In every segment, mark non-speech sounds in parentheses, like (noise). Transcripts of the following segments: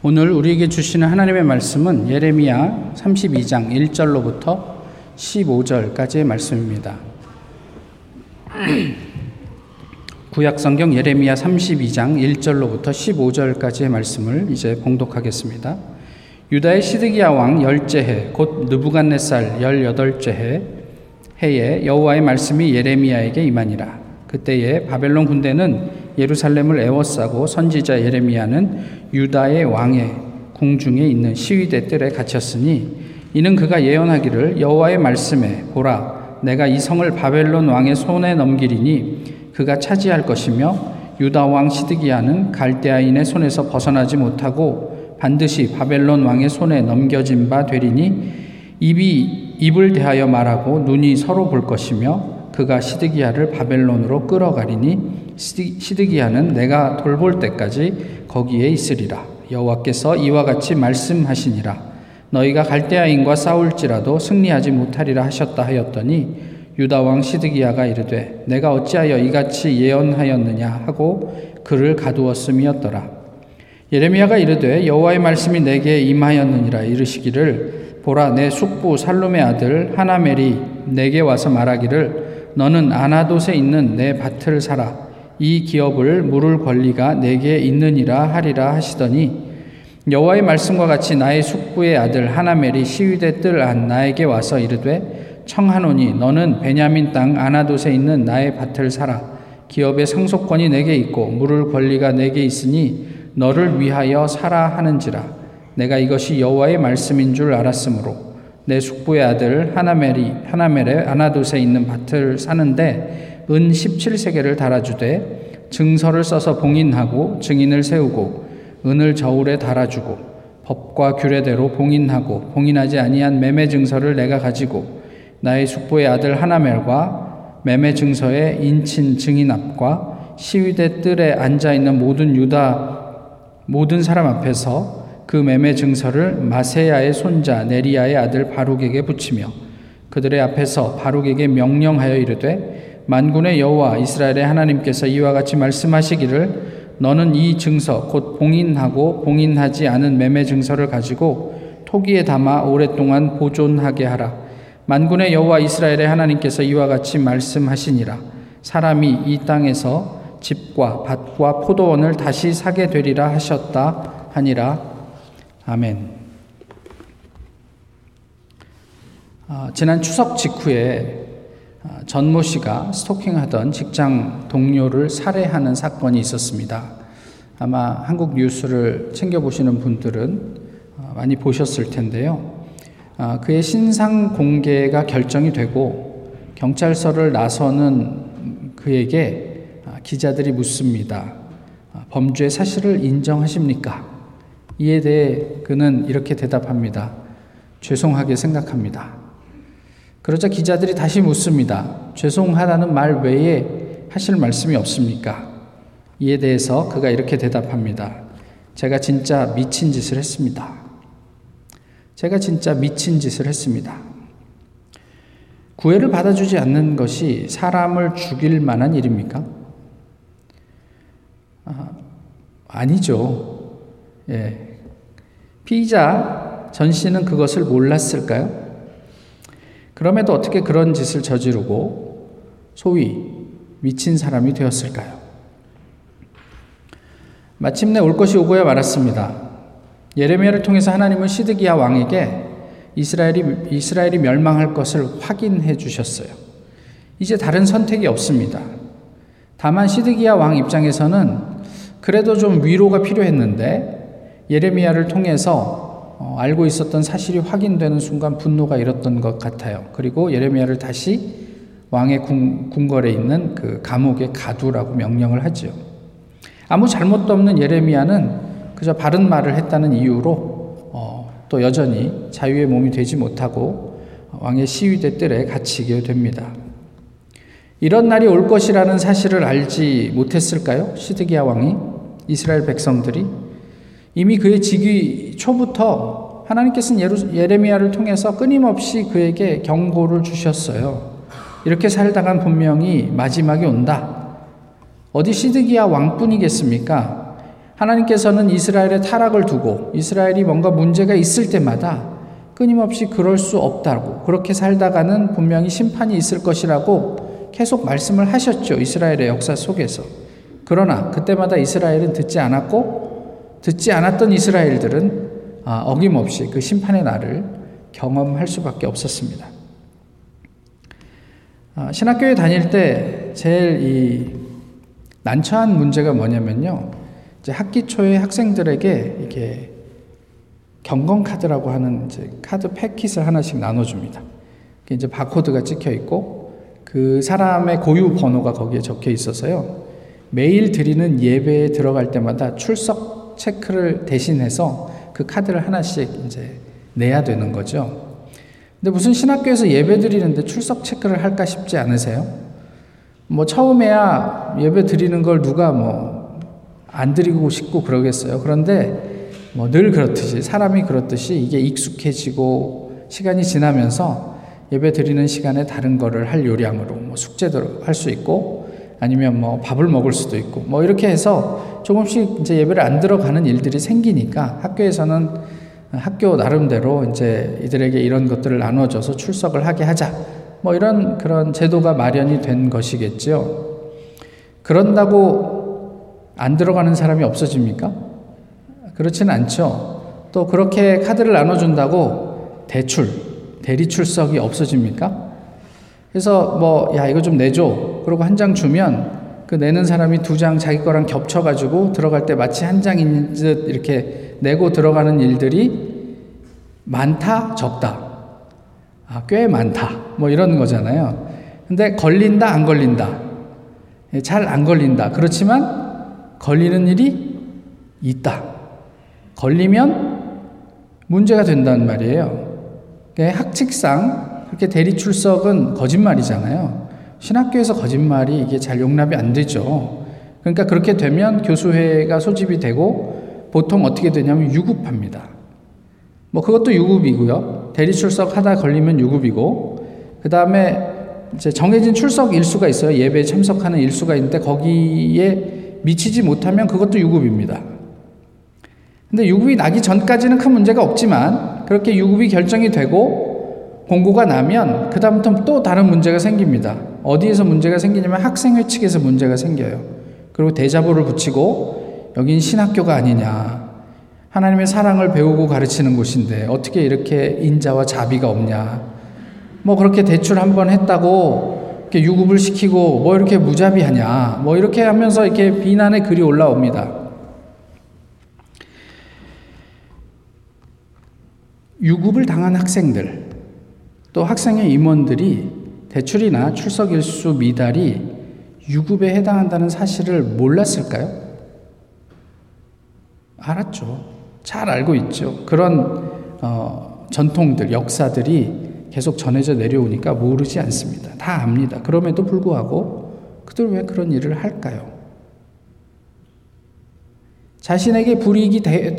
오늘 우리에게 주시는 하나님의 말씀은 예레미야 32장 1절로부터 15절까지의 말씀입니다. (clears throat) 구약 성경 예레미야 32장 1절로부터 15절까지의 말씀을 이제 봉독하겠습니다. 유다의 시드기야 왕 열째 해, 곧 느부갓네살 열여덟째 해, 해에 여호와의 말씀이 예레미야에게 임하니라. 그때에 바벨론 군대는 예루살렘을 에워싸고 선지자 예레미야는 유다의 왕의 궁중에 있는 시위대 뜰에 갇혔으니 이는 그가 예언하기를 여호와의 말씀에 보라 내가 이 성을 바벨론 왕의 손에 넘기리니 그가 차지할 것이며 유다 왕 시드기야는 갈대아인의 손에서 벗어나지 못하고 반드시 바벨론 왕의 손에 넘겨진 바 되리니 입이 입을 대하여 말하고 눈이 서로 볼 것이며 그가 시드기야를 바벨론으로 끌어가리니 시드기야는 내가 돌볼 때까지 거기에 있으리라. 여호와께서 이와 같이 말씀하시니라. 너희가 갈대아인과 싸울지라도 승리하지 못하리라 하셨다 하였더니 유다 왕 시드기야가 이르되 내가 어찌하여 이같이 예언하였느냐 하고 그를 가두었음이었더라. 예레미야가 이르되 여호와의 말씀이 내게 임하였느니라 이르시기를 보라 내 숙부 살룸의 아들 하나멜이 내게 와서 말하기를 너는 아나돗에 있는 내 밭을 사라. 이 기업을 물을 권리가 내게 있느니라 하리라 하시더니 여호와의 말씀과 같이 나의 숙부의 아들 하나멜이 시위대 뜰 안 나에게 와서 이르되 청하노니 너는 베냐민 땅 아나돗에 있는 나의 밭을 사라. 기업의 상속권이 내게 있고 물을 권리가 내게 있으니 너를 위하여 사라 하는지라. 내가 이것이 여호와의 말씀인 줄 알았으므로 내 숙부의 아들 하나멜이 하나멜의 아나돗에 있는 밭을 사는데 은 17세계를 달아주되 증서를 써서 봉인하고 증인을 세우고 은을 저울에 달아주고 법과 규례대로 봉인하고 봉인하지 아니한 매매 증서를 내가 가지고 나의 숙부의 아들 하나멜과 매매 증서의 인친 증인 앞과 시위대 뜰에 앉아 있는 모든 유다 모든 사람 앞에서 그 매매 증서를 마세야의 손자 네리야의 아들 바룩에게 붙이며 그들의 앞에서 바룩에게 명령하여 이르되 만군의 여호와 이스라엘의 하나님께서 이와 같이 말씀하시기를 너는 이 증서 곧 봉인하고 봉인하지 않은 매매 증서를 가지고 토기에 담아 오랫동안 보존하게 하라. 만군의 여호와 이스라엘의 하나님께서 이와 같이 말씀하시니라. 사람이 이 땅에서 집과 밭과 포도원을 다시 사게 되리라 하셨다 하니라. 아멘. 어, 지난 추석 직후에 어, 전모 씨가 스토킹하던 직장 동료를 살해하는 사건이 있었습니다. 아마 한국 뉴스를 챙겨보시는 분들은 어, 많이 보셨을 텐데요. 그의 신상 공개가 결정이 되고 경찰서를 나서는 그에게 기자들이 묻습니다. 범죄 사실을 인정하십니까? 이에 대해 그는 이렇게 대답합니다. 죄송하게 생각합니다. 그러자 기자들이 다시 묻습니다. 죄송하다는 말 외에 하실 말씀이 없습니까? 이에 대해서 그가 이렇게 대답합니다. 제가 진짜 미친 짓을 했습니다. 제가 진짜 미친 짓을 했습니다. 구애를 받아주지 않는 것이 사람을 죽일 만한 일입니까? 아, 아니죠. 예. 피의자 전 씨는 그것을 몰랐을까요? 그럼에도 어떻게 그런 짓을 저지르고 소위 미친 사람이 되었을까요? 마침내 올 것이 오고야 말았습니다. 예레미야를 통해서 하나님은 시드기야 왕에게 이스라엘이 이스라엘이 멸망할 것을 확인해 주셨어요. 이제 다른 선택이 없습니다. 다만 시드기야 왕 입장에서는 그래도 좀 위로가 필요했는데 예레미야를 통해서 어, 알고 있었던 사실이 확인되는 순간 분노가 일었던 것 같아요. 그리고 예레미야를 다시 왕의 궁, 궁궐에 있는 그 감옥에 가두라고 명령을 하죠. 아무 잘못도 없는 예레미야는 그저 바른 말을 했다는 이유로 어, 또 여전히 자유의 몸이 되지 못하고 왕의 시위대 뜰에 갇히게 됩니다. 이런 날이 올 것이라는 사실을 알지 못했을까요? 시드기야 왕이 이스라엘 백성들이 이미 그의 직위 초부터 하나님께서는 예레미야를 통해서 끊임없이 그에게 경고를 주셨어요. 이렇게 살다간 분명히 마지막이 온다. 어디 시드기야 왕뿐이겠습니까? 하나님께서는 이스라엘의 타락을 두고 이스라엘이 뭔가 문제가 있을 때마다 끊임없이 그럴 수 없다고 그렇게 살다가는 분명히 심판이 있을 것이라고 계속 말씀을 하셨죠. 이스라엘의 역사 속에서. 그러나 그때마다 이스라엘은 듣지 않았고 듣지 않았던 이스라엘들은 아, 어김없이 그 심판의 날을 경험할 수밖에 없었습니다. 아, 신학교에 다닐 때 제일 이 난처한 문제가 뭐냐면요. 이제 학기 초에 학생들에게 이렇게 경건 카드라고 하는 이제 카드 패킷을 하나씩 나눠줍니다. 이제 바코드가 찍혀 있고 그 사람의 고유 번호가 거기에 적혀 있어서요. 매일 드리는 예배에 들어갈 때마다 출석 체크를 대신해서 그 카드를 하나씩 이제 내야 되는 거죠. 근데 무슨 신학교에서 예배 드리는데 출석 체크를 할까 싶지 않으세요? 뭐 처음에야 예배 드리는 걸 누가 뭐 안 드리고 싶고 그러겠어요. 그런데 뭐 늘 그렇듯이 사람이 그렇듯이 이게 익숙해지고 시간이 지나면서 예배 드리는 시간에 다른 거를 할 요량으로 뭐 숙제도 할 수 있고 아니면 뭐 밥을 먹을 수도 있고 뭐 이렇게 해서 조금씩 이제 예배를 안 들어가는 일들이 생기니까 학교에서는 학교 나름대로 이제 이들에게 이런 것들을 나눠줘서 출석을 하게 하자. 뭐 이런 그런 제도가 마련이 된 것이겠죠. 그런다고 안 들어가는 사람이 없어집니까? 그렇지는 않죠. 또 그렇게 카드를 나눠준다고 대출, 대리 출석이 없어집니까? 그래서 뭐, 야, 이거 좀 내줘. 그러고 한 장 주면 그 내는 사람이 두 장 자기 거랑 겹쳐가지고 들어갈 때 마치 한장 있는 듯 이렇게 내고 들어가는 일들이 많다, 적다. 아, 꽤 많다. 뭐 이런 거잖아요. 근데 걸린다, 안 걸린다. 예, 잘안 걸린다. 그렇지만 걸리는 일이 있다. 걸리면 문제가 된다는 말이에요. 학칙상 그렇게 대리 출석은 거짓말이잖아요. 신학교에서 거짓말이 이게 잘 용납이 안 되죠. 그러니까 그렇게 되면 교수회가 소집이 되고 보통 어떻게 되냐면 유급합니다. 뭐 그것도 유급이고요. 대리 출석하다 걸리면 유급이고 그 다음에 이제 정해진 출석 일수가 있어요. 예배에 참석하는 일수가 있는데 거기에 미치지 못하면 그것도 유급입니다. 근데 유급이 나기 전까지는 큰 문제가 없지만 그렇게 유급이 결정이 되고 공고가 나면 그다음부터 또 다른 문제가 생깁니다. 어디에서 문제가 생기냐면 학생회 측에서 문제가 생겨요. 그리고 대자보를 붙이고 여긴 신학교가 아니냐. 하나님의 사랑을 배우고 가르치는 곳인데 어떻게 이렇게 인자와 자비가 없냐. 뭐 그렇게 대출 한 번 했다고 이렇게 유급을 시키고 뭐 이렇게 무자비하냐. 뭐 이렇게 하면서 이렇게 비난의 글이 올라옵니다. 유급을 당한 학생들, 또 학생의 임원들이 대출이나 출석 일수 미달이 유급에 해당한다는 사실을 몰랐을까요? 알았죠. 잘 알고 있죠. 그런 어, 전통들, 역사들이 계속 전해져 내려오니까 모르지 않습니다. 다 압니다. 그럼에도 불구하고 그들 왜 그런 일을 할까요? 자신에게 불이익이, 되,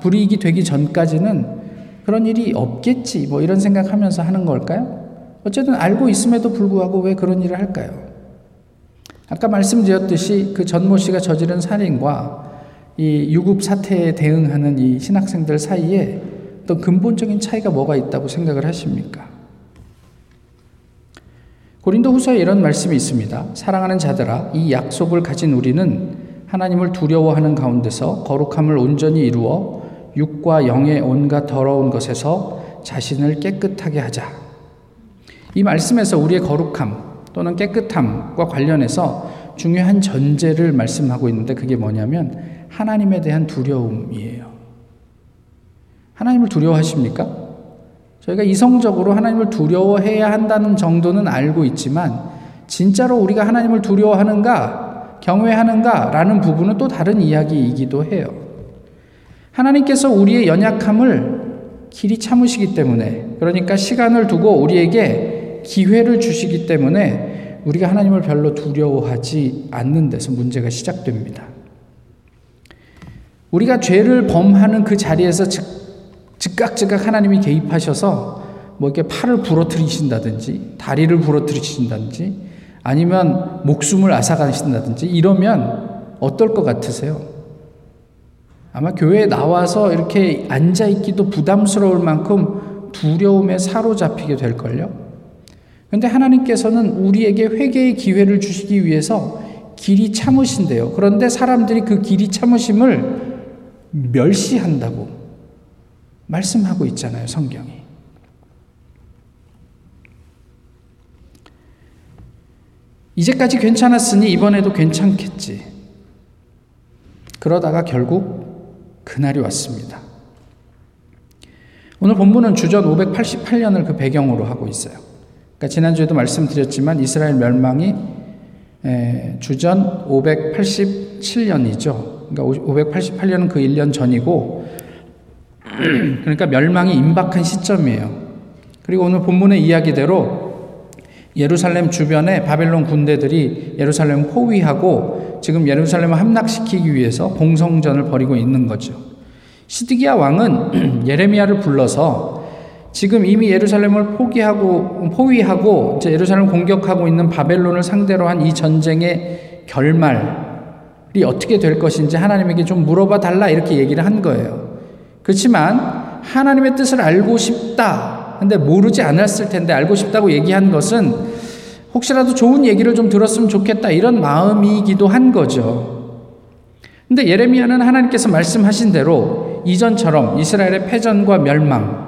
불이익이 되기 전까지는 그런 일이 없겠지, 뭐 이런 생각하면서 하는 걸까요? 어쨌든 알고 있음에도 불구하고 왜 그런 일을 할까요? 아까 말씀드렸듯이 그 전모 씨가 저지른 살인과 이 유급 사태에 대응하는 이 신학생들 사이에 어떤 근본적인 차이가 뭐가 있다고 생각을 하십니까? 고린도 후서에 이런 말씀이 있습니다. 사랑하는 자들아, 이 약속을 가진 우리는 하나님을 두려워하는 가운데서 거룩함을 온전히 이루어 육과 영의 온갖 더러운 것에서 자신을 깨끗하게 하자. 이 말씀에서 우리의 거룩함 또는 깨끗함과 관련해서 중요한 전제를 말씀하고 있는데 그게 뭐냐면 하나님에 대한 두려움이에요. 하나님을 두려워하십니까? 저희가 이성적으로 하나님을 두려워해야 한다는 정도는 알고 있지만 진짜로 우리가 하나님을 두려워하는가, 경외하는가 라는 부분은 또 다른 이야기이기도 해요. 하나님께서 우리의 연약함을 길이 참으시기 때문에 그러니까 시간을 두고 우리에게 기회를 주시기 때문에 우리가 하나님을 별로 두려워하지 않는 데서 문제가 시작됩니다. 우리가 죄를 범하는 그 자리에서 즉, 즉각즉각 하나님이 개입하셔서 뭐 이렇게 팔을 부러뜨리신다든지 다리를 부러뜨리신다든지 아니면 목숨을 앗아가신다든지 이러면 어떨 것 같으세요? 아마 교회에 나와서 이렇게 앉아있기도 부담스러울 만큼 두려움에 사로잡히게 될걸요. 근데 하나님께서는 우리에게 회개의 기회를 주시기 위해서 길이 참으신대요. 그런데 사람들이 그 길이 참으심을 멸시한다고 말씀하고 있잖아요, 성경이. 이제까지 괜찮았으니 이번에도 괜찮겠지. 그러다가 결국 그날이 왔습니다. 오늘 본문은 주전 588년을 그 배경으로 하고 있어요. 그러니까 지난주에도 말씀드렸지만 이스라엘 멸망이 주전 587년이죠. 그러니까 588년은 그 1년 전이고 (clears throat) 그러니까 멸망이 임박한 시점이에요. 그리고 오늘 본문의 이야기대로 예루살렘 주변에 바벨론 군대들이 예루살렘 포위하고 지금 예루살렘을 함락시키기 위해서 공성전을 벌이고 있는 거죠. 시드기야 왕은 (clears throat) 예레미야를 불러서 지금 이미 예루살렘을 포기하고 포위하고 이제 예루살렘 공격하고 있는 바벨론을 상대로 한 이 전쟁의 결말이 어떻게 될 것인지 하나님에게 좀 물어봐 달라 이렇게 얘기를 한 거예요. 그렇지만 하나님의 뜻을 알고 싶다. 근데 모르지 않았을 텐데 알고 싶다고 얘기한 것은 혹시라도 좋은 얘기를 좀 들었으면 좋겠다 이런 마음이기도 한 거죠. 근데 예레미야는 하나님께서 말씀하신 대로 이전처럼 이스라엘의 패전과 멸망,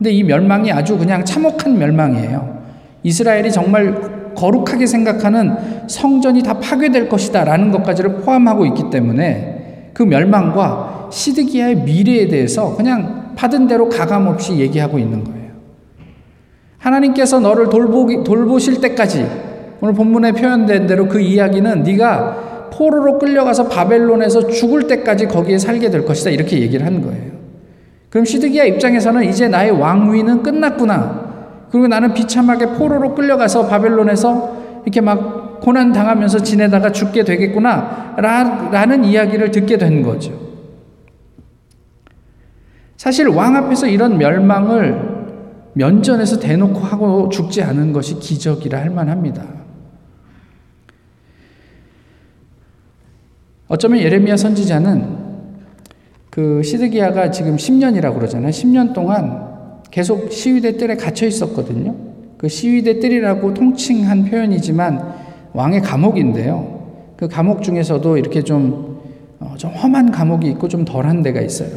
근데 이 멸망이 아주 그냥 참혹한 멸망이에요. 이스라엘이 정말 거룩하게 생각하는 성전이 다 파괴될 것이다 라는 것까지를 포함하고 있기 때문에 그 멸망과 시드기야의 미래에 대해서 그냥 받은 대로 가감없이 얘기하고 있는 거예요. 하나님께서 너를 돌보기, 돌보실 때까지 오늘 본문에 표현된 대로 그 이야기는 네가 포로로 끌려가서 바벨론에서 죽을 때까지 거기에 살게 될 것이다 이렇게 얘기를 한 거예요. 그럼 시드기야 입장에서는 이제 나의 왕위는 끝났구나. 그리고 나는 비참하게 포로로 끌려가서 바벨론에서 이렇게 막 고난 당하면서 지내다가 죽게 되겠구나. 라는 이야기를 듣게 된 거죠. 사실 왕 앞에서 이런 멸망을 면전에서 대놓고 하고 죽지 않은 것이 기적이라 할 만합니다. 어쩌면 예레미야 선지자는 그 시드기야가 지금 10년이라고 그러잖아요. 10년 동안 계속 시위대 뜰에 갇혀 있었거든요. 그 시위대 뜰이라고 통칭한 표현이지만 왕의 감옥인데요. 그 감옥 중에서도 이렇게 좀, 어, 좀 험한 감옥이 있고 좀 덜한 데가 있어요.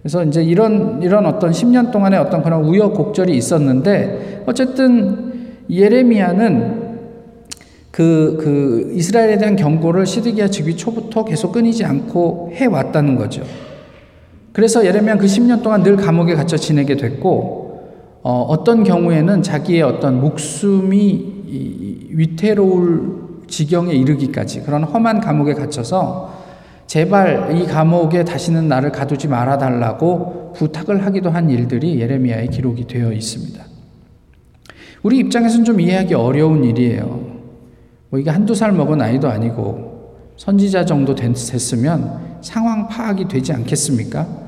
그래서 이제 이런, 이런 어떤 10년 동안의 어떤 그런 우여곡절이 있었는데 어쨌든 예레미야는 그, 그 이스라엘에 대한 경고를 시드기야 즉위 초부터 계속 끊이지 않고 해왔다는 거죠. 그래서 예레미야 그 10년 동안 늘 감옥에 갇혀 지내게 됐고 어, 어떤 경우에는 자기의 어떤 목숨이 위태로울 지경에 이르기까지 그런 험한 감옥에 갇혀서 제발 이 감옥에 다시는 나를 가두지 말아 달라고 부탁을 하기도 한 일들이 예레미야의 기록이 되어 있습니다. 우리 입장에서는 좀 이해하기 어려운 일이에요. 뭐 이게 한두 살 먹은 아이도 아니고 선지자 정도 됐으면 상황 파악이 되지 않겠습니까?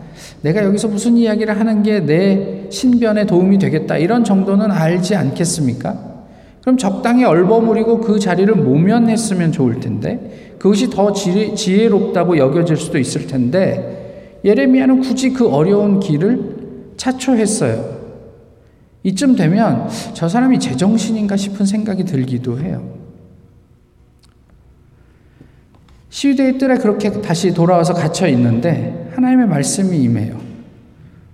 내가 여기서 무슨 이야기를 하는 게 내 신변에 도움이 되겠다. 이런 정도는 알지 않겠습니까? 그럼 적당히 얼버무리고 그 자리를 모면했으면 좋을 텐데, 그것이 더 지혜, 롭다고 여겨질 수도 있을 텐데, 예레미야는 굳이 그 어려운 길을 차초했어요. 이쯤 되면 저 사람이 제정신인가 싶은 생각이 들기도 해요. 시위대의 뜰에 그렇게 다시 돌아와서 갇혀 있는데 하나님의 말씀이 임해요.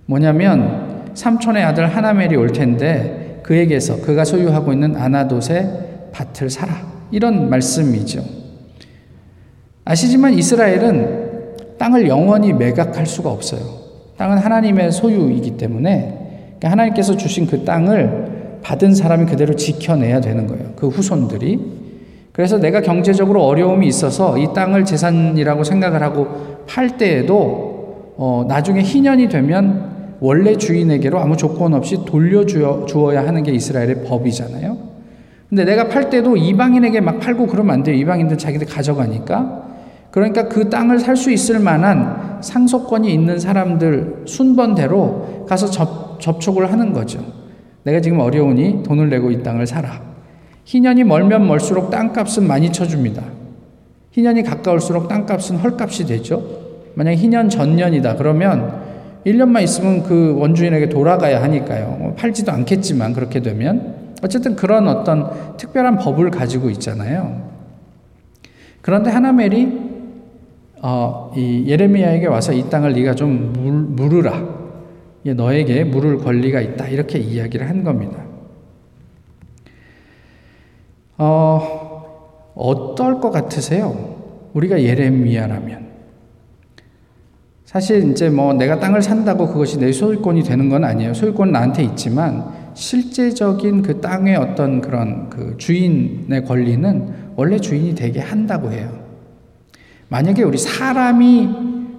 뭐냐면 삼촌의 아들 하나멜이 올 텐데 그에게서 그가 소유하고 있는 아나돗의 밭을 사라. 이런 말씀이죠. 아시지만 이스라엘은 땅을 영원히 매각할 수가 없어요. 땅은 하나님의 소유이기 때문에 그러니까 하나님께서 주신 그 땅을 받은 사람이 그대로 지켜내야 되는 거예요. 그 후손들이. 그래서 내가 경제적으로 어려움이 있어서 이 땅을 재산이라고 생각을 하고 팔 때에도 어, 나중에 희년이 되면 원래 주인에게로 아무 조건 없이 돌려주어야 하는 게 이스라엘의 법이잖아요. 근데 내가 팔 때도 이방인에게 막 팔고 그러면 안 돼요. 이방인들 자기들 가져가니까. 그러니까 그 땅을 살 수 있을 만한 상속권이 있는 사람들 순번대로 가서 접, 접촉을 하는 거죠. 내가 지금 어려우니 돈을 내고 이 땅을 사라. 희년이 멀면 멀수록 땅값은 많이 쳐줍니다. 희년이 가까울수록 땅값은 헐값이 되죠. 만약 희년 전년이다 그러면 1년만 있으면 그 원주인에게 돌아가야 하니까요. 뭐 팔지도 않겠지만 그렇게 되면 어쨌든 그런 어떤 특별한 법을 가지고 있잖아요. 그런데 하나멜이 어, 이 예레미야에게 와서 이 땅을 네가 좀 물, 물으라. 너에게 물을 권리가 있다. 이렇게 이야기를 한 겁니다. 어, 어떨 것 같으세요? 우리가 예레미야라면. 사실 이제 뭐 내가 땅을 산다고 그것이 내 소유권이 되는 건 아니에요. 소유권은 나한테 있지만 실제적인 그 땅의 어떤 그런 그 주인의 권리는 원래 주인이 되게 한다고 해요. 만약에 우리 사람이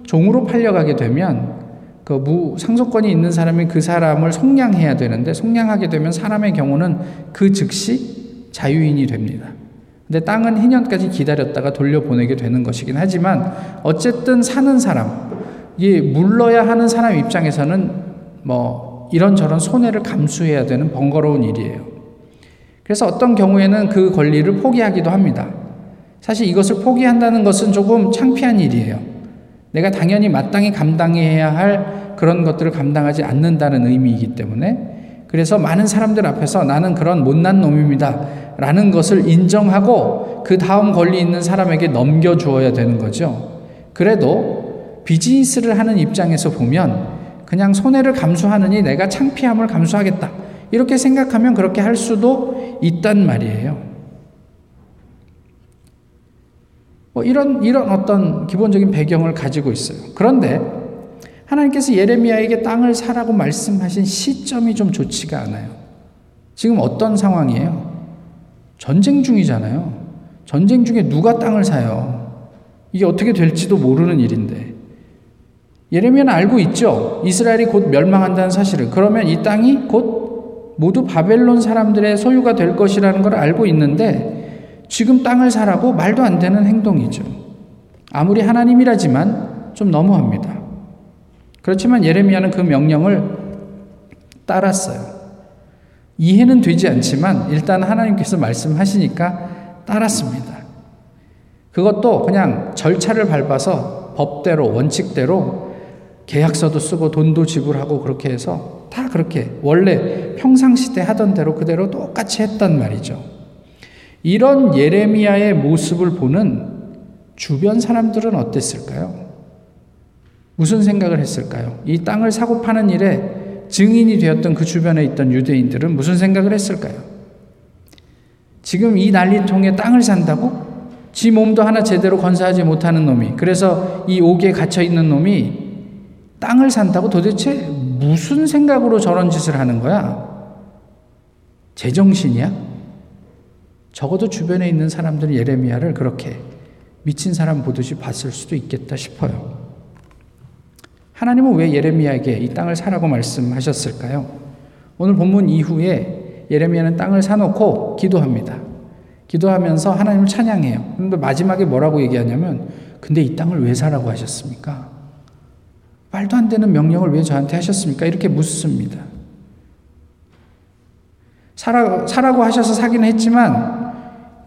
종으로 팔려가게 되면 그 무, 상속권이 있는 사람이 그 사람을 속량해야 되는데 속량하게 되면 사람의 경우는 그 즉시 자유인이 됩니다. 근데 땅은 희년까지 기다렸다가 돌려보내게 되는 것이긴 하지만 어쨌든 사는 사람, 이 물러야 하는 사람 입장에서는 뭐 이런저런 손해를 감수해야 되는 번거로운 일이에요. 그래서 어떤 경우에는 그 권리를 포기하기도 합니다. 사실 이것을 포기한다는 것은 조금 창피한 일이에요. 내가 당연히 마땅히 감당해야 할 그런 것들을 감당하지 않는다는 의미이기 때문에 그래서 많은 사람들 앞에서 나는 그런 못난 놈입니다. 라는 것을 인정하고 그 다음 권리 있는 사람에게 넘겨주어야 되는 거죠. 그래도 비즈니스를 하는 입장에서 보면 그냥 손해를 감수하느니 내가 창피함을 감수하겠다. 이렇게 생각하면 그렇게 할 수도 있단 말이에요. 뭐 이런, 이런 어떤 기본적인 배경을 가지고 있어요. 그런데 하나님께서 예레미야에게 땅을 사라고 말씀하신 시점이 좀 좋지가 않아요. 지금 어떤 상황이에요? 전쟁 중이잖아요. 전쟁 중에 누가 땅을 사요? 이게 어떻게 될지도 모르는 일인데. 예레미야는 알고 있죠. 이스라엘이 곧 멸망한다는 사실을. 그러면 이 땅이 곧 모두 바벨론 사람들의 소유가 될 것이라는 걸 알고 있는데 지금 땅을 사라고 말도 안 되는 행동이죠. 아무리 하나님이라지만 좀 너무합니다. 그렇지만 예레미야는 그 명령을 따랐어요. 이해는 되지 않지만 일단 하나님께서 말씀하시니까 따랐습니다. 그것도 그냥 절차를 밟아서 법대로 원칙대로 계약서도 쓰고 돈도 지불하고 그렇게 해서 다 그렇게 원래 평상시 때 하던 대로 그대로 똑같이 했단 말이죠. 이런 예레미야의 모습을 보는 주변 사람들은 어땠을까요? 무슨 생각을 했을까요? 이 땅을 사고 파는 일에 증인이 되었던 그 주변에 있던 유대인들은 무슨 생각을 했을까요? 지금 이 난리통에 땅을 산다고? 지 몸도 하나 제대로 건사하지 못하는 놈이, 그래서 이 옥에 갇혀 있는 놈이 땅을 산다고 도대체 무슨 생각으로 저런 짓을 하는 거야? 제정신이야? 적어도 주변에 있는 사람들은 예레미야를 그렇게 미친 사람 보듯이 봤을 수도 있겠다 싶어요. 하나님은 왜 예레미야에게 이 땅을 사라고 말씀하셨을까요? 오늘 본문 이후에 예레미야는 땅을 사놓고 기도합니다. 기도하면서 하나님을 찬양해요. 그런데 마지막에 뭐라고 얘기하냐면, 근데 이 땅을 왜 사라고 하셨습니까? 말도 안 되는 명령을 왜 저한테 하셨습니까? 이렇게 묻습니다. 사라, 사라고 하셔서 사기는 했지만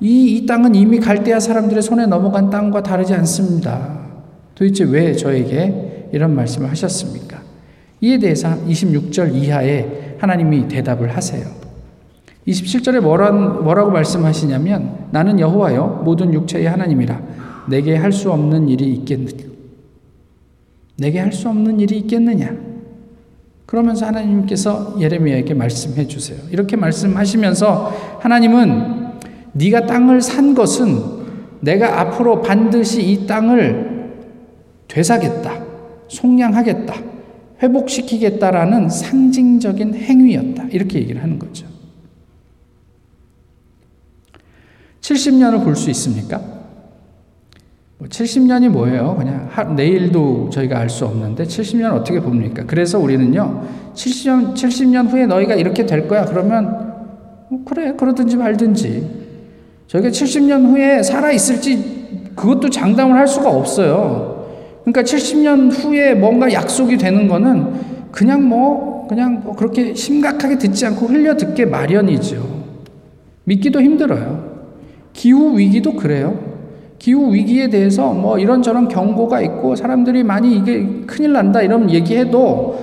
이, 이 땅은 이미 갈대아 사람들의 손에 넘어간 땅과 다르지 않습니다. 도대체 왜 저에게 이런 말씀을 하셨습니까? 이에 대해서 26절 이하에 하나님이 대답을 하세요. 27절에 뭐라, 뭐라고 말씀하시냐면 나는 여호와여 모든 육체의 하나님이라 내게 할 수 없는 일이 있겠느냐 내게 할 수 없는 일이 있겠느냐? 그러면서 하나님께서 예레미야에게 말씀해 주세요. 이렇게 말씀하시면서 하나님은 네가 땅을 산 것은 내가 앞으로 반드시 이 땅을 되사겠다. 속량하겠다. 회복시키겠다라는 상징적인 행위였다. 이렇게 얘기를 하는 거죠. 70년을 볼 수 있습니까? 70년이 뭐 뭐예요? 그냥 하, 내일도 저희가 알 수 없는데 70년 어떻게 봅니까? 그래서 우리는요, 70년, 70년 후에 너희가 이렇게 될 거야. 그러면, 뭐 그래, 그러든지 말든지. 저희가 70년 후에 살아있을지 그것도 장담을 할 수가 없어요. 그러니까 70년 후에 뭔가 약속이 되는 거는 그냥 뭐, 그냥 뭐 그렇게 심각하게 듣지 않고 흘려 듣게 마련이죠. 믿기도 힘들어요. 기후 위기도 그래요. 기후 위기에 대해서 뭐 이런저런 경고가 있고 사람들이 많이 이게 큰일 난다 이런 얘기해도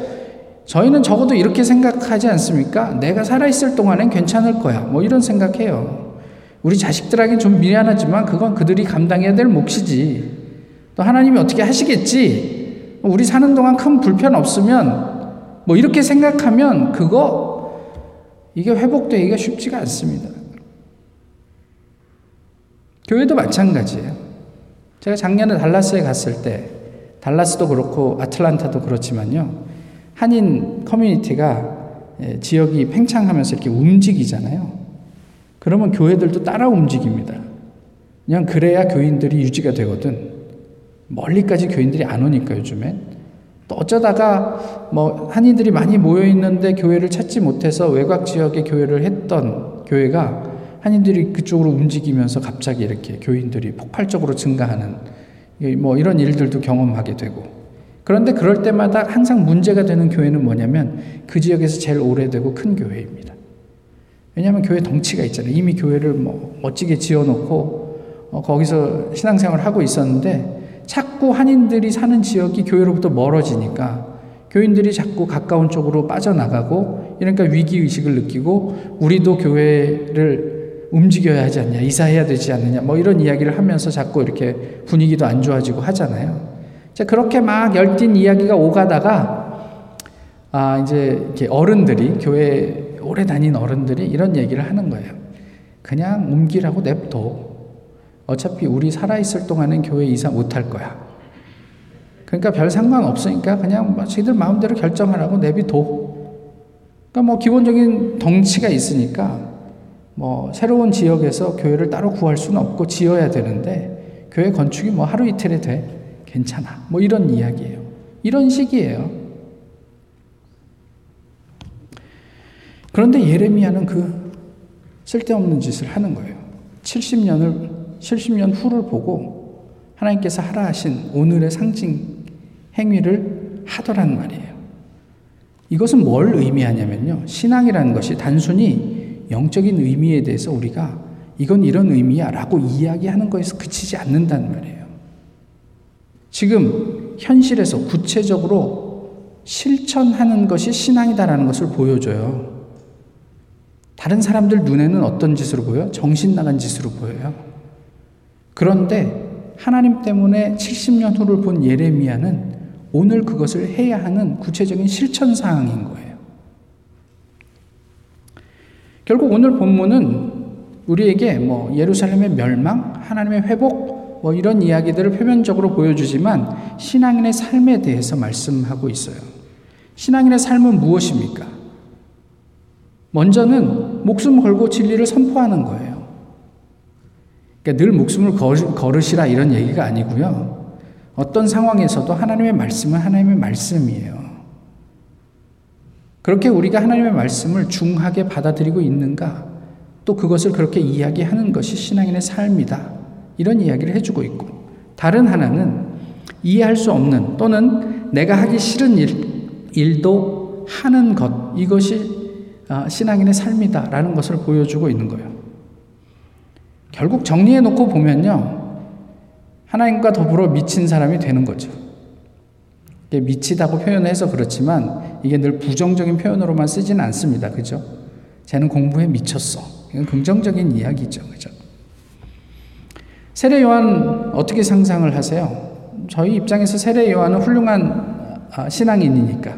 저희는 적어도 이렇게 생각하지 않습니까? 내가 살아있을 동안엔 괜찮을 거야. 뭐 이런 생각해요. 우리 자식들에게 좀 미안하지만 그건 그들이 감당해야 될 몫이지. 또 하나님이 어떻게 하시겠지? 우리 사는 동안 큰 불편 없으면 뭐 이렇게 생각하면 그거 이게 회복되기가 쉽지가 않습니다. 교회도 마찬가지예요. 제가 작년에 달라스에 갔을 때 달라스도 그렇고 아틀란타도 그렇지만요. 한인 커뮤니티가 예, 지역이 팽창하면서 이렇게 움직이잖아요. 그러면 교회들도 따라 움직입니다. 그냥 그래야 교인들이 유지가 되거든. 멀리까지 교인들이 안 오니까 요즘엔. 또 어쩌다가 뭐 한인들이 많이 모여 있는데 교회를 찾지 못해서 외곽 지역에 교회를 했던 교회가 한인들이 그쪽으로 움직이면서 갑자기 이렇게 교인들이 폭발적으로 증가하는 뭐 이런 일들도 경험하게 되고 그런데 그럴 때마다 항상 문제가 되는 교회는 뭐냐면 그 지역에서 제일 오래되고 큰 교회입니다. 왜냐하면 교회 덩치가 있잖아요. 이미 교회를 뭐 멋지게 지어놓고 어, 거기서 신앙생활을 하고 있었는데 자꾸 한인들이 사는 지역이 교회로부터 멀어지니까 교인들이 자꾸 가까운 쪽으로 빠져나가고 이러니까 위기의식을 느끼고 우리도 교회를 움직여야 하지 않냐, 이사해야 되지 않느냐, 뭐 이런 이야기를 하면서 자꾸 이렇게 분위기도 안 좋아지고 하잖아요. 자, 그렇게 막 열띤 이야기가 오가다가, 아, 이제 이렇게 어른들이, 교회 오래 다닌 어른들이 이런 얘기를 하는 거예요. 그냥 옮기라고 냅둬. 어차피 우리 살아있을 동안은 교회 이사 못할 거야. 그러니까 별 상관 없으니까 그냥 뭐 저희들 마음대로 결정하라고 내비둬. 그러니까 뭐 기본적인 덩치가 있으니까 뭐 새로운 지역에서 교회를 따로 구할 수는 없고 지어야 되는데 교회 건축이 뭐 하루 이틀에 돼. 괜찮아. 뭐 이런 이야기예요. 이런 식이에요. 그런데 예레미야는 그 쓸데없는 짓을 하는 거예요. 70년을 70년 후를 보고 하나님께서 하라 하신 오늘의 상징 행위를 하더란 말이에요. 이것은 뭘 의미하냐면요. 신앙이라는 것이 단순히 영적인 의미에 대해서 우리가 이건 이런 의미야 라고 이야기하는 것에서 그치지 않는다는 말이에요. 지금 현실에서 구체적으로 실천하는 것이 신앙이다라는 것을 보여줘요. 다른 사람들 눈에는 어떤 짓으로 보여? 정신 나간 짓으로 보여요. 그런데 하나님 때문에 70년 후를 본 예레미야는 오늘 그것을 해야 하는 구체적인 실천 사항인 거예요. 결국 오늘 본문은 우리에게 뭐 예루살렘의 멸망, 하나님의 회복, 뭐 이런 이야기들을 표면적으로 보여주지만 신앙인의 삶에 대해서 말씀하고 있어요. 신앙인의 삶은 무엇입니까? 먼저는 목숨 걸고 진리를 선포하는 거예요. 그러니까 늘 목숨을 걸으시라 이런 얘기가 아니고요. 어떤 상황에서도 하나님의 말씀은 하나님의 말씀이에요. 그렇게 우리가 하나님의 말씀을 중하게 받아들이고 있는가? 또 그것을 그렇게 이야기하는 것이 신앙인의 삶이다. 이런 이야기를 해주고 있고 다른 하나는 이해할 수 없는 또는 내가 하기 싫은 일, 일도 하는 것 이것이 아, 신앙인의 삶이다라는 것을 보여주고 있는 거예요. 결국 정리해 놓고 보면요. 하나님과 더불어 미친 사람이 되는 거죠. 미치다고 표현해서 그렇지만 이게 늘 부정적인 표현으로만 쓰지는 않습니다. 그죠? 쟤는 공부에 미쳤어. 이건 긍정적인 이야기죠. 그죠? 세례 요한 어떻게 상상을 하세요? 저희 입장에서 세례 요한은 훌륭한 아, 신앙인이니까.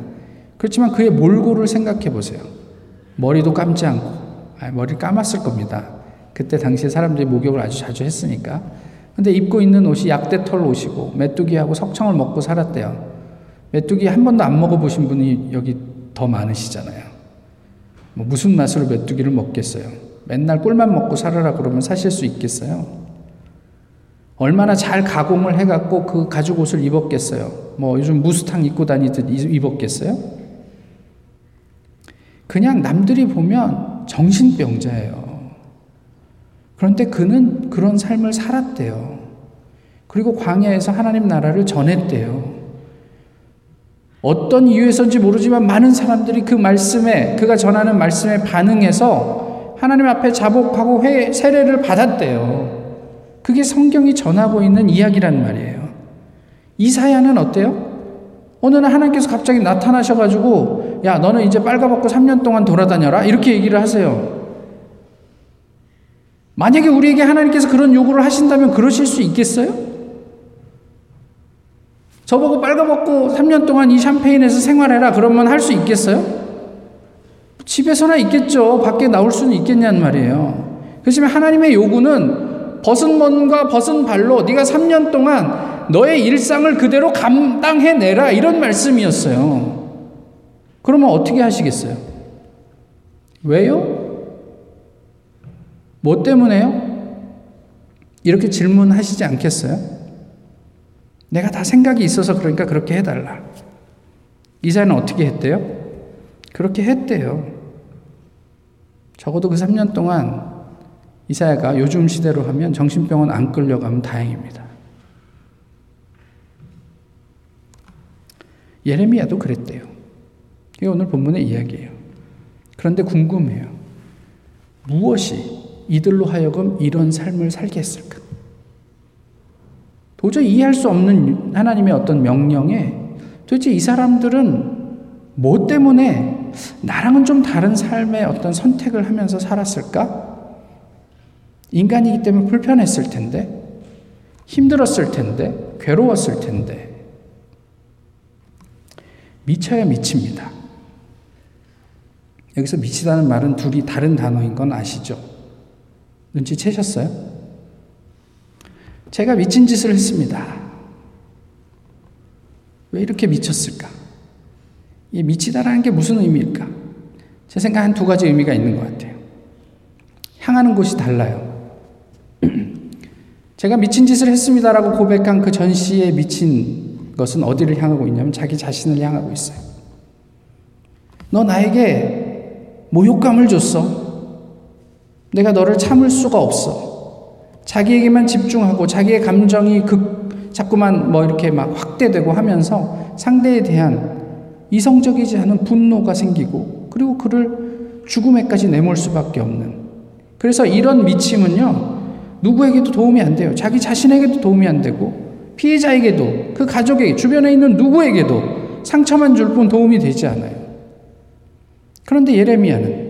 그렇지만 그의 몰골을 생각해 보세요. 머리도 감지 않고, 아, 머리 감았을 겁니다. 그때 당시에 사람들이 목욕을 아주 자주 했으니까. 근데 입고 있는 옷이 약대털 옷이고, 메뚜기하고 석청을 먹고 살았대요. 메뚜기 한 번도 안 먹어보신 분이 여기 더 많으시잖아요. 뭐 무슨 맛으로 메뚜기를 먹겠어요? 맨날 꿀만 먹고 살아라 그러면 사실 수 있겠어요? 얼마나 잘 가공을 해갖고 그 가죽 옷을 입었겠어요. 뭐 요즘 무스탕 입고 다니듯 입었겠어요? 그냥 남들이 보면 정신병자예요. 그런데 그는 그런 삶을 살았대요. 그리고 광야에서 하나님 나라를 전했대요. 어떤 이유에서인지 모르지만 많은 사람들이 그 말씀에, 그가 전하는 말씀에 반응해서 하나님 앞에 자복하고 회, 세례를 받았대요. 그게 성경이 전하고 있는 이야기란 말이에요. 이사야는 어때요? 날 하나님께서 갑자기 나타나셔가지고, 야, 너는 이제 빨가벗고 3년 동안 돌아다녀라. 이렇게 얘기를 하세요. 만약에 우리에게 하나님께서 그런 요구를 하신다면 그러실 수 있겠어요? 저보고 빨가벗고 3년 동안 이 샴페인에서 생활해라. 그러면 할 수 있겠어요? 집에서나 있겠죠. 밖에 나올 수는 있겠냐는 말이에요. 그렇지만 하나님의 요구는 벗은 몸과 벗은 발로 네가 3년 동안 너의 일상을 그대로 감당해내라. 이런 말씀이었어요. 그러면 어떻게 하시겠어요? 왜요? 뭐 때문에요? 이렇게 질문하시지 않겠어요? 내가 다 생각이 있어서 그러니까 그렇게 해달라. 이사야는 어떻게 했대요? 그렇게 했대요. 적어도 그 3년 동안 이사야가 요즘 시대로 하면 정신병원 안 끌려가면 다행입니다. 예레미야도 그랬대요. 이게 오늘 본문의 이야기예요. 그런데 궁금해요. 무엇이 이들로 하여금 이런 삶을 살게 했을까? 도저히 이해할 수 없는 하나님의 어떤 명령에 도대체 이 사람들은 뭐 때문에 나랑은 좀 다른 삶의 어떤 선택을 하면서 살았을까? 인간이기 때문에 불편했을 텐데, 힘들었을 텐데, 괴로웠을 텐데, 미쳐야 미칩니다. 여기서 미치다는 말은 둘이 다른 단어인 건 아시죠? 눈치채셨어요? 제가 미친 짓을 했습니다. 왜 이렇게 미쳤을까? 이 미치다라는 게 무슨 의미일까? 제 생각엔 두 가지 의미가 있는 것 같아요. 향하는 곳이 달라요. (clears throat) 제가 미친 짓을 했습니다라고 고백한 그 전시에 미친 것은 어디를 향하고 있냐면 자기 자신을 향하고 있어요. 너 나에게 모욕감을 줬어. 내가 너를 참을 수가 없어. 자기에게만 집중하고 자기의 감정이 극, 자꾸만 뭐 이렇게 막 확대되고 하면서 상대에 대한 이성적이지 않은 분노가 생기고 그리고 그를 죽음에까지 내몰 수밖에 없는. 그래서 이런 미침은요 누구에게도 도움이 안 돼요. 자기 자신에게도 도움이 안 되고 피해자에게도 그 가족에게 주변에 있는 누구에게도 상처만 줄 뿐 도움이 되지 않아요. 그런데 예레미야는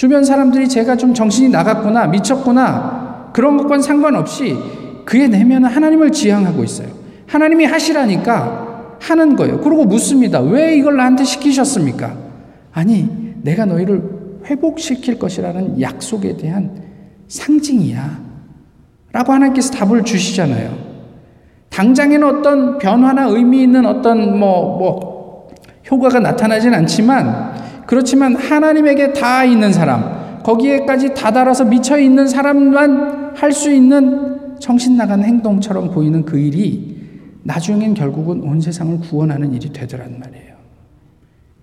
주변 사람들이 제가 좀 정신이 나갔구나, 미쳤구나, 그런 것과는 상관없이 그의 내면은 하나님을 지향하고 있어요. 하나님이 하시라니까 하는 거예요. 그러고 묻습니다. 왜 이걸 나한테 시키셨습니까? 아니, 내가 너희를 회복시킬 것이라는 약속에 대한 상징이야. 라고 하나님께서 답을 주시잖아요. 당장에는 어떤 변화나 의미 있는 어떤 뭐, 뭐, 효과가 나타나진 않지만 그렇지만 하나님에게 다 있는 사람, 거기에까지 다다라서 미쳐 있는 사람만 할 수 있는 정신 나간 행동처럼 보이는 그 일이 나중엔 결국은 온 세상을 구원하는 일이 되더란 말이에요.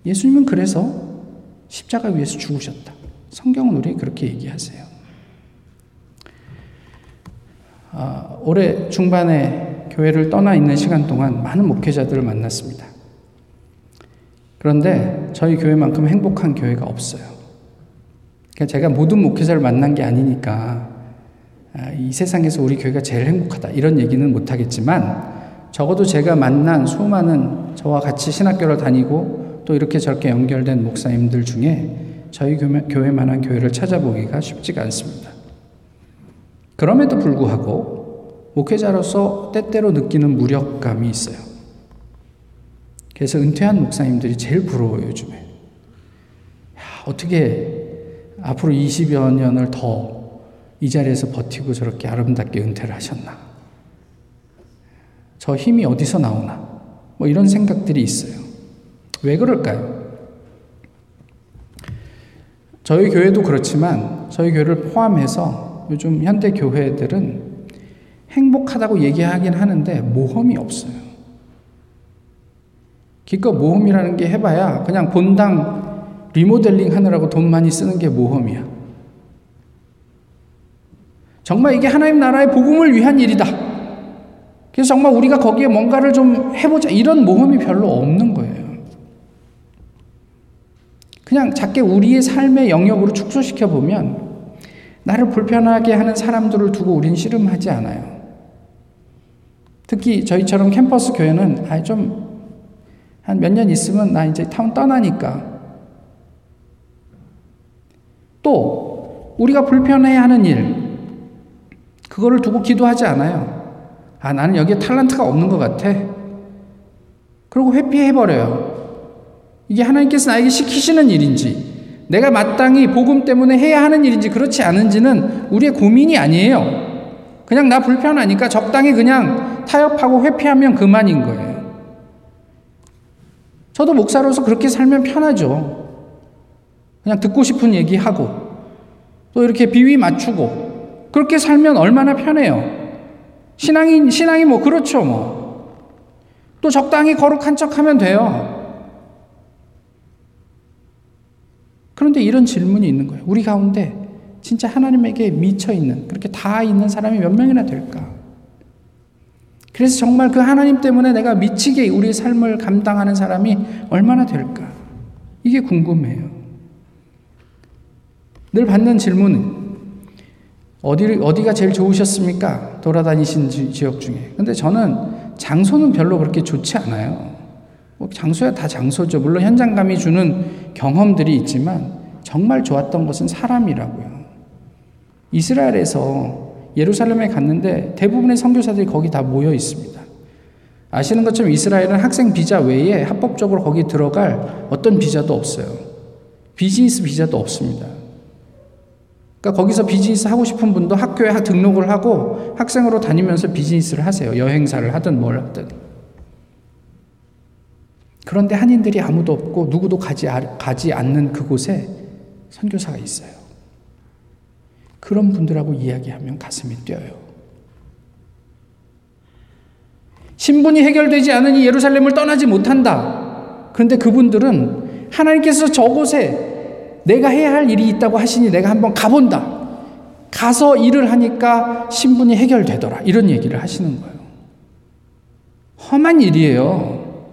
예수님은 그래서 십자가 위에서 죽으셨다. 성경은 우리 그렇게 얘기하세요. 아, 올해 중반에 교회를 떠나 있는 시간 동안 많은 목회자들을 만났습니다. 그런데 저희 교회만큼 행복한 교회가 없어요. 그러니까 제가 모든 목회자를 만난 게 아니니까 아, 이 세상에서 우리 교회가 제일 행복하다 이런 얘기는 못하겠지만 적어도 제가 만난 수많은 저와 같이 신학교를 다니고 또 이렇게 저렇게 연결된 목사님들 중에 저희 교회, 만한 교회를 찾아보기가 쉽지가 않습니다. 그럼에도 불구하고 목회자로서 때때로 느끼는 무력감이 있어요. 그래서 은퇴한 목사님들이 제일 부러워요, 요즘에. 야, 어떻게 앞으로 20여 년을 더 이 자리에서 버티고 저렇게 아름답게 은퇴를 하셨나. 저 힘이 어디서 나오나. 뭐 이런 생각들이 있어요. 왜 그럴까요? 저희 교회도 그렇지만 저희 교회를 포함해서 요즘 현대 교회들은 행복하다고 얘기하긴 하는데 모험이 없어요. 기껏 모험이라는 게 해봐야 그냥 본당 리모델링 하느라고 돈 많이 쓰는 게 모험이야. 정말 이게 하나님 나라의 복음을 위한 일이다. 그래서 정말 우리가 거기에 뭔가를 좀 해보자. 이런 모험이 별로 없는 거예요. 그냥 작게 우리의 삶의 영역으로 축소시켜 보면 나를 불편하게 하는 사람들을 두고 우린 씨름하지 않아요. 특히 저희처럼 캠퍼스 교회는 아, 좀 한 몇 년 있으면 나 이제 타운 떠나니까 또 우리가 불편해 하는 일 그거를 두고 기도하지 않아요. 아 나는 여기에 탤런트가 없는 것 같아. 그리고 회피해 버려요. 이게 하나님께서 나에게 시키시는 일인지 내가 마땅히 복음 때문에 해야 하는 일인지 그렇지 않은지는 우리의 고민이 아니에요. 그냥 나 불편하니까 적당히 그냥 타협하고 회피하면 그만인 거예요. 저도 목사로서 그렇게 살면 편하죠. 그냥 듣고 싶은 얘기하고 또 이렇게 비위 맞추고 그렇게 살면 얼마나 편해요. 신앙이 신앙이 뭐 그렇죠 뭐. 또 적당히 거룩한 척하면 돼요. 그런데 이런 질문이 있는 거예요. 우리 가운데 진짜 하나님에게 미쳐 있는 그렇게 다 있는 사람이 몇 명이나 될까? 그래서 정말 그 하나님 때문에 내가 미치게 우리 삶을 감당하는 사람이 얼마나 될까? 이게 궁금해요. 늘 받는 질문은 어디 어디가 제일 좋으셨습니까? 돌아다니신 지, 역 중에. 근데 저는 장소는 별로 그렇게 좋지 않아요. 뭐 장소야 다 장소죠. 물론 현장감이 주는 경험들이 있지만 정말 좋았던 것은 사람이라고요. 이스라엘에서 예루살렘에 갔는데 대부분의 선교사들이 거기 다 모여 있습니다. 아시는 것처럼 이스라엘은 학생 비자 외에 합법적으로 거기 들어갈 어떤 비자도 없어요. 비즈니스 비자도 없습니다. 그러니까 거기서 비즈니스 하고 싶은 분도 학교에 등록을 하고 학생으로 다니면서 비즈니스를 하세요. 여행사를 하든 뭘 하든. 그런데 한인들이 아무도 없고 누구도 가지, 가지 않는 그곳에 선교사가 있어요. 그런 분들하고 이야기하면 가슴이 뛰어요. 신분이 해결되지 않으니 예루살렘을 떠나지 못한다. 그런데 그분들은 하나님께서 저곳에 내가 해야 할 일이 있다고 하시니 내가 한번 가본다. 가서 일을 하니까 신분이 해결되더라. 이런 얘기를 하시는 거예요. 험한 일이에요.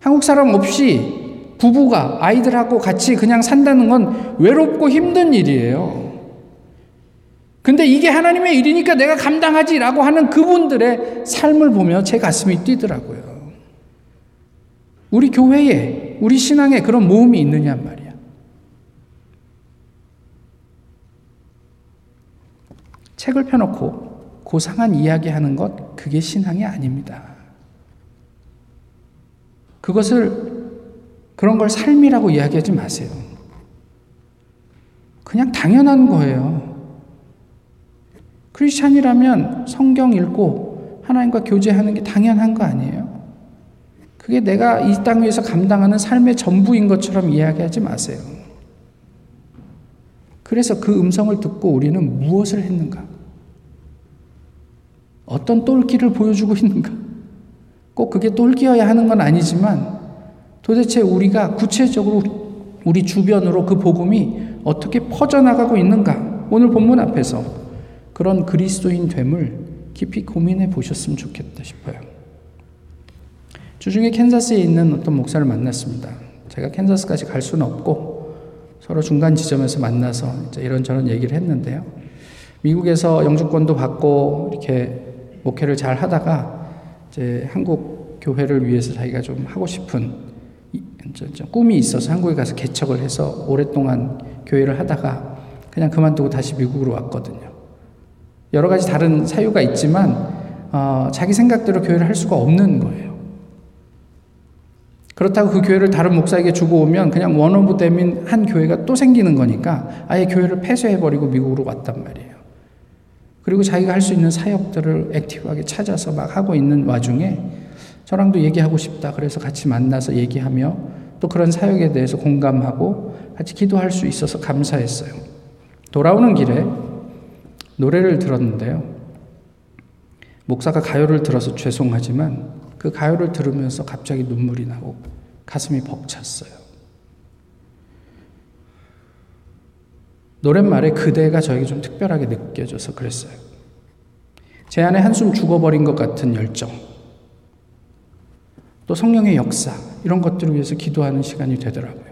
한국 사람 없이 부부가 아이들하고 같이 그냥 산다는 건 외롭고 힘든 일이에요. 근데 이게 하나님의 일이니까 내가 감당하지라고 하는 그분들의 삶을 보며 제 가슴이 뛰더라고요. 우리 교회에, 우리 신앙에 그런 모험이 있느냐 말이에요. 책을 펴놓고 고상한 이야기 하는 것, 그게 신앙이 아닙니다. 그것을, 그런 걸 삶이라고 이야기하지 마세요. 그냥 당연한 거예요. 크리스찬이라면 성경 읽고 하나님과 교제하는 게 당연한 거 아니에요? 그게 내가 이 땅 위에서 감당하는 삶의 전부인 것처럼 이야기하지 마세요. 그래서 그 음성을 듣고 우리는 무엇을 했는가? 어떤 똘끼를 보여주고 있는가? 꼭 그게 똘끼여야 하는 건 아니지만 도대체 우리가 구체적으로 우리 주변으로 그 복음이 어떻게 퍼져나가고 있는가? 오늘 본문 앞에서 그런 그리스도인 됨을 깊이 고민해 보셨으면 좋겠다 싶어요. 주중에 캔자스에 있는 어떤 목사를 만났습니다. 제가 캔자스까지 갈 수는 없고 서로 중간 지점에서 만나서 이런저런 얘기를 했는데요. 미국에서 영주권도 받고 이렇게 목회를 잘 하다가 이제 한국 교회를 위해서 자기가 좀 하고 싶은 꿈이 있어서 한국에 가서 개척을 해서 오랫동안 교회를 하다가 그냥 그만두고 다시 미국으로 왔거든요. 여러 가지 다른 사유가 있지만 어, 자기 생각대로 교회를 할 수가 없는 거예요. 그렇다고 그 교회를 다른 목사에게 주고 오면 그냥 one of them인 한 교회가 또 생기는 거니까 아예 교회를 폐쇄해버리고 미국으로 왔단 말이에요. 그리고 자기가 할 수 있는 사역들을 active하게 찾아서 막 하고 있는 와중에 저랑도 얘기하고 싶다. 그래서 같이 만나서 얘기하며 또 그런 사역에 대해서 공감하고 같이 기도할 수 있어서 감사했어요. 돌아오는 길에 노래를 들었는데요. 목사가 가요를 들어서 죄송하지만 그 가요를 들으면서 갑자기 눈물이 나고 가슴이 벅찼어요. 노랫말에 그대가 저에게 좀 특별하게 느껴져서 그랬어요. 제 안에 한숨 죽어버린 것 같은 열정, 또 성령의 역사, 이런 것들을 위해서 기도하는 시간이 되더라고요.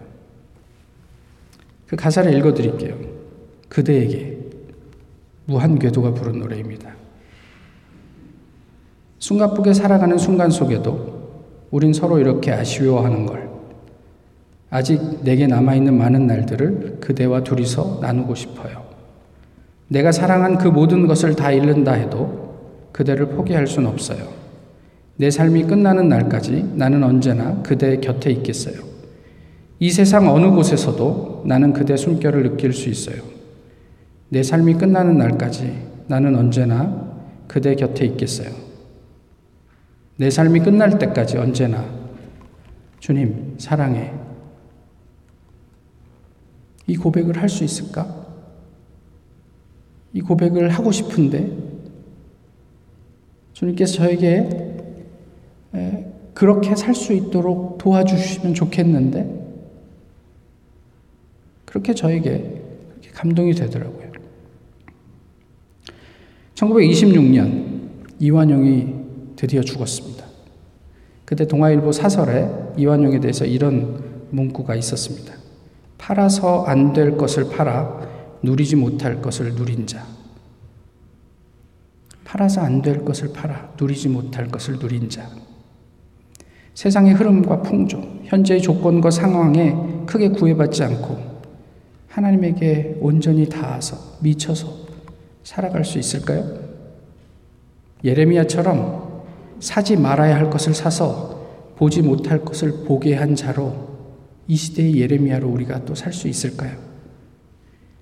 그 가사를 읽어 드릴게요. 그대에게 무한 궤도가 부른 노래입니다. 숨가쁘게 살아가는 순간 속에도 우린 서로 이렇게 아쉬워하는 걸 아직 내게 남아있는 많은 날들을 그대와 둘이서 나누고 싶어요. 내가 사랑한 그 모든 것을 다 잃는다 해도 그대를 포기할 순 없어요. 내 삶이 끝나는 날까지 나는 언제나 그대 곁에 있겠어요. 이 세상 어느 곳에서도 나는 그대 숨결을 느낄 수 있어요. 내 삶이 끝나는 날까지 나는 언제나 그대 곁에 있겠어요. 내 삶이 끝날 때까지 언제나 주님, 사랑해. 이 고백을 할 수 있을까? 이 고백을 하고 싶은데 주님께서 저에게 그렇게 살 수 있도록 도와주시면 좋겠는데 그렇게 저에게 감동이 되더라고요. 1926년 이완용이 드디어 죽었습니다. 그때 동아일보 사설에 이완용에 대해서 이런 문구가 있었습니다. 팔아서 안 될 것을 팔아 누리지 못할 것을 누린 자. 팔아서 안 될 것을 팔아 누리지 못할 것을 누린 자. 세상의 흐름과 풍조, 현재의 조건과 상황에 크게 구애받지 않고 하나님에게 온전히 닿아서 미쳐서 살아갈 수 있을까요? 예레미야처럼 사지 말아야 할 것을 사서 보지 못할 것을 보게 한 자로 이 시대의 예레미야로 우리가 또 살 수 있을까요?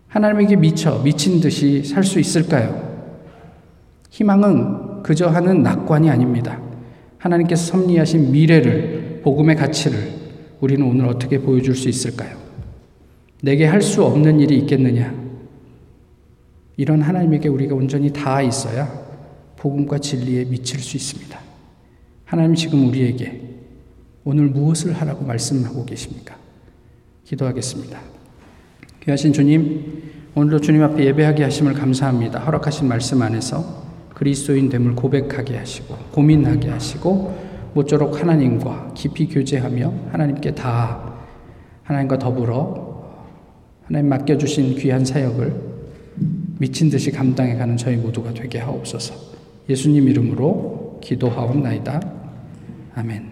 하나님에게 미쳐 미친 듯이 살 수 있을까요? 희망은 그저 하는 낙관이 아닙니다. 하나님께서 섭리하신 미래를, 복음의 가치를 우리는 오늘 어떻게 보여줄 수 있을까요? 내게 할 수 없는 일이 있겠느냐? 이런 하나님에게 우리가 온전히 다 있어야 복음과 진리에 미칠 수 있습니다. 하나님 지금 우리에게 오늘 무엇을 하라고 말씀하고 계십니까? 기도하겠습니다. 귀하신 주님, 오늘도 주님 앞에 예배하게 하심을 감사합니다. 허락하신 말씀 안에서 그리스도인 됨을 고백하게 하시고 고민하게 하시고 모쪼록 하나님과 깊이 교제하며 하나님께 다 하나님과 더불어 하나님 맡겨주신 귀한 사역을 미친 듯이 감당해 가는 저희 모두가 되게 하옵소서. 예수님 이름으로 기도하옵나이다. 아멘.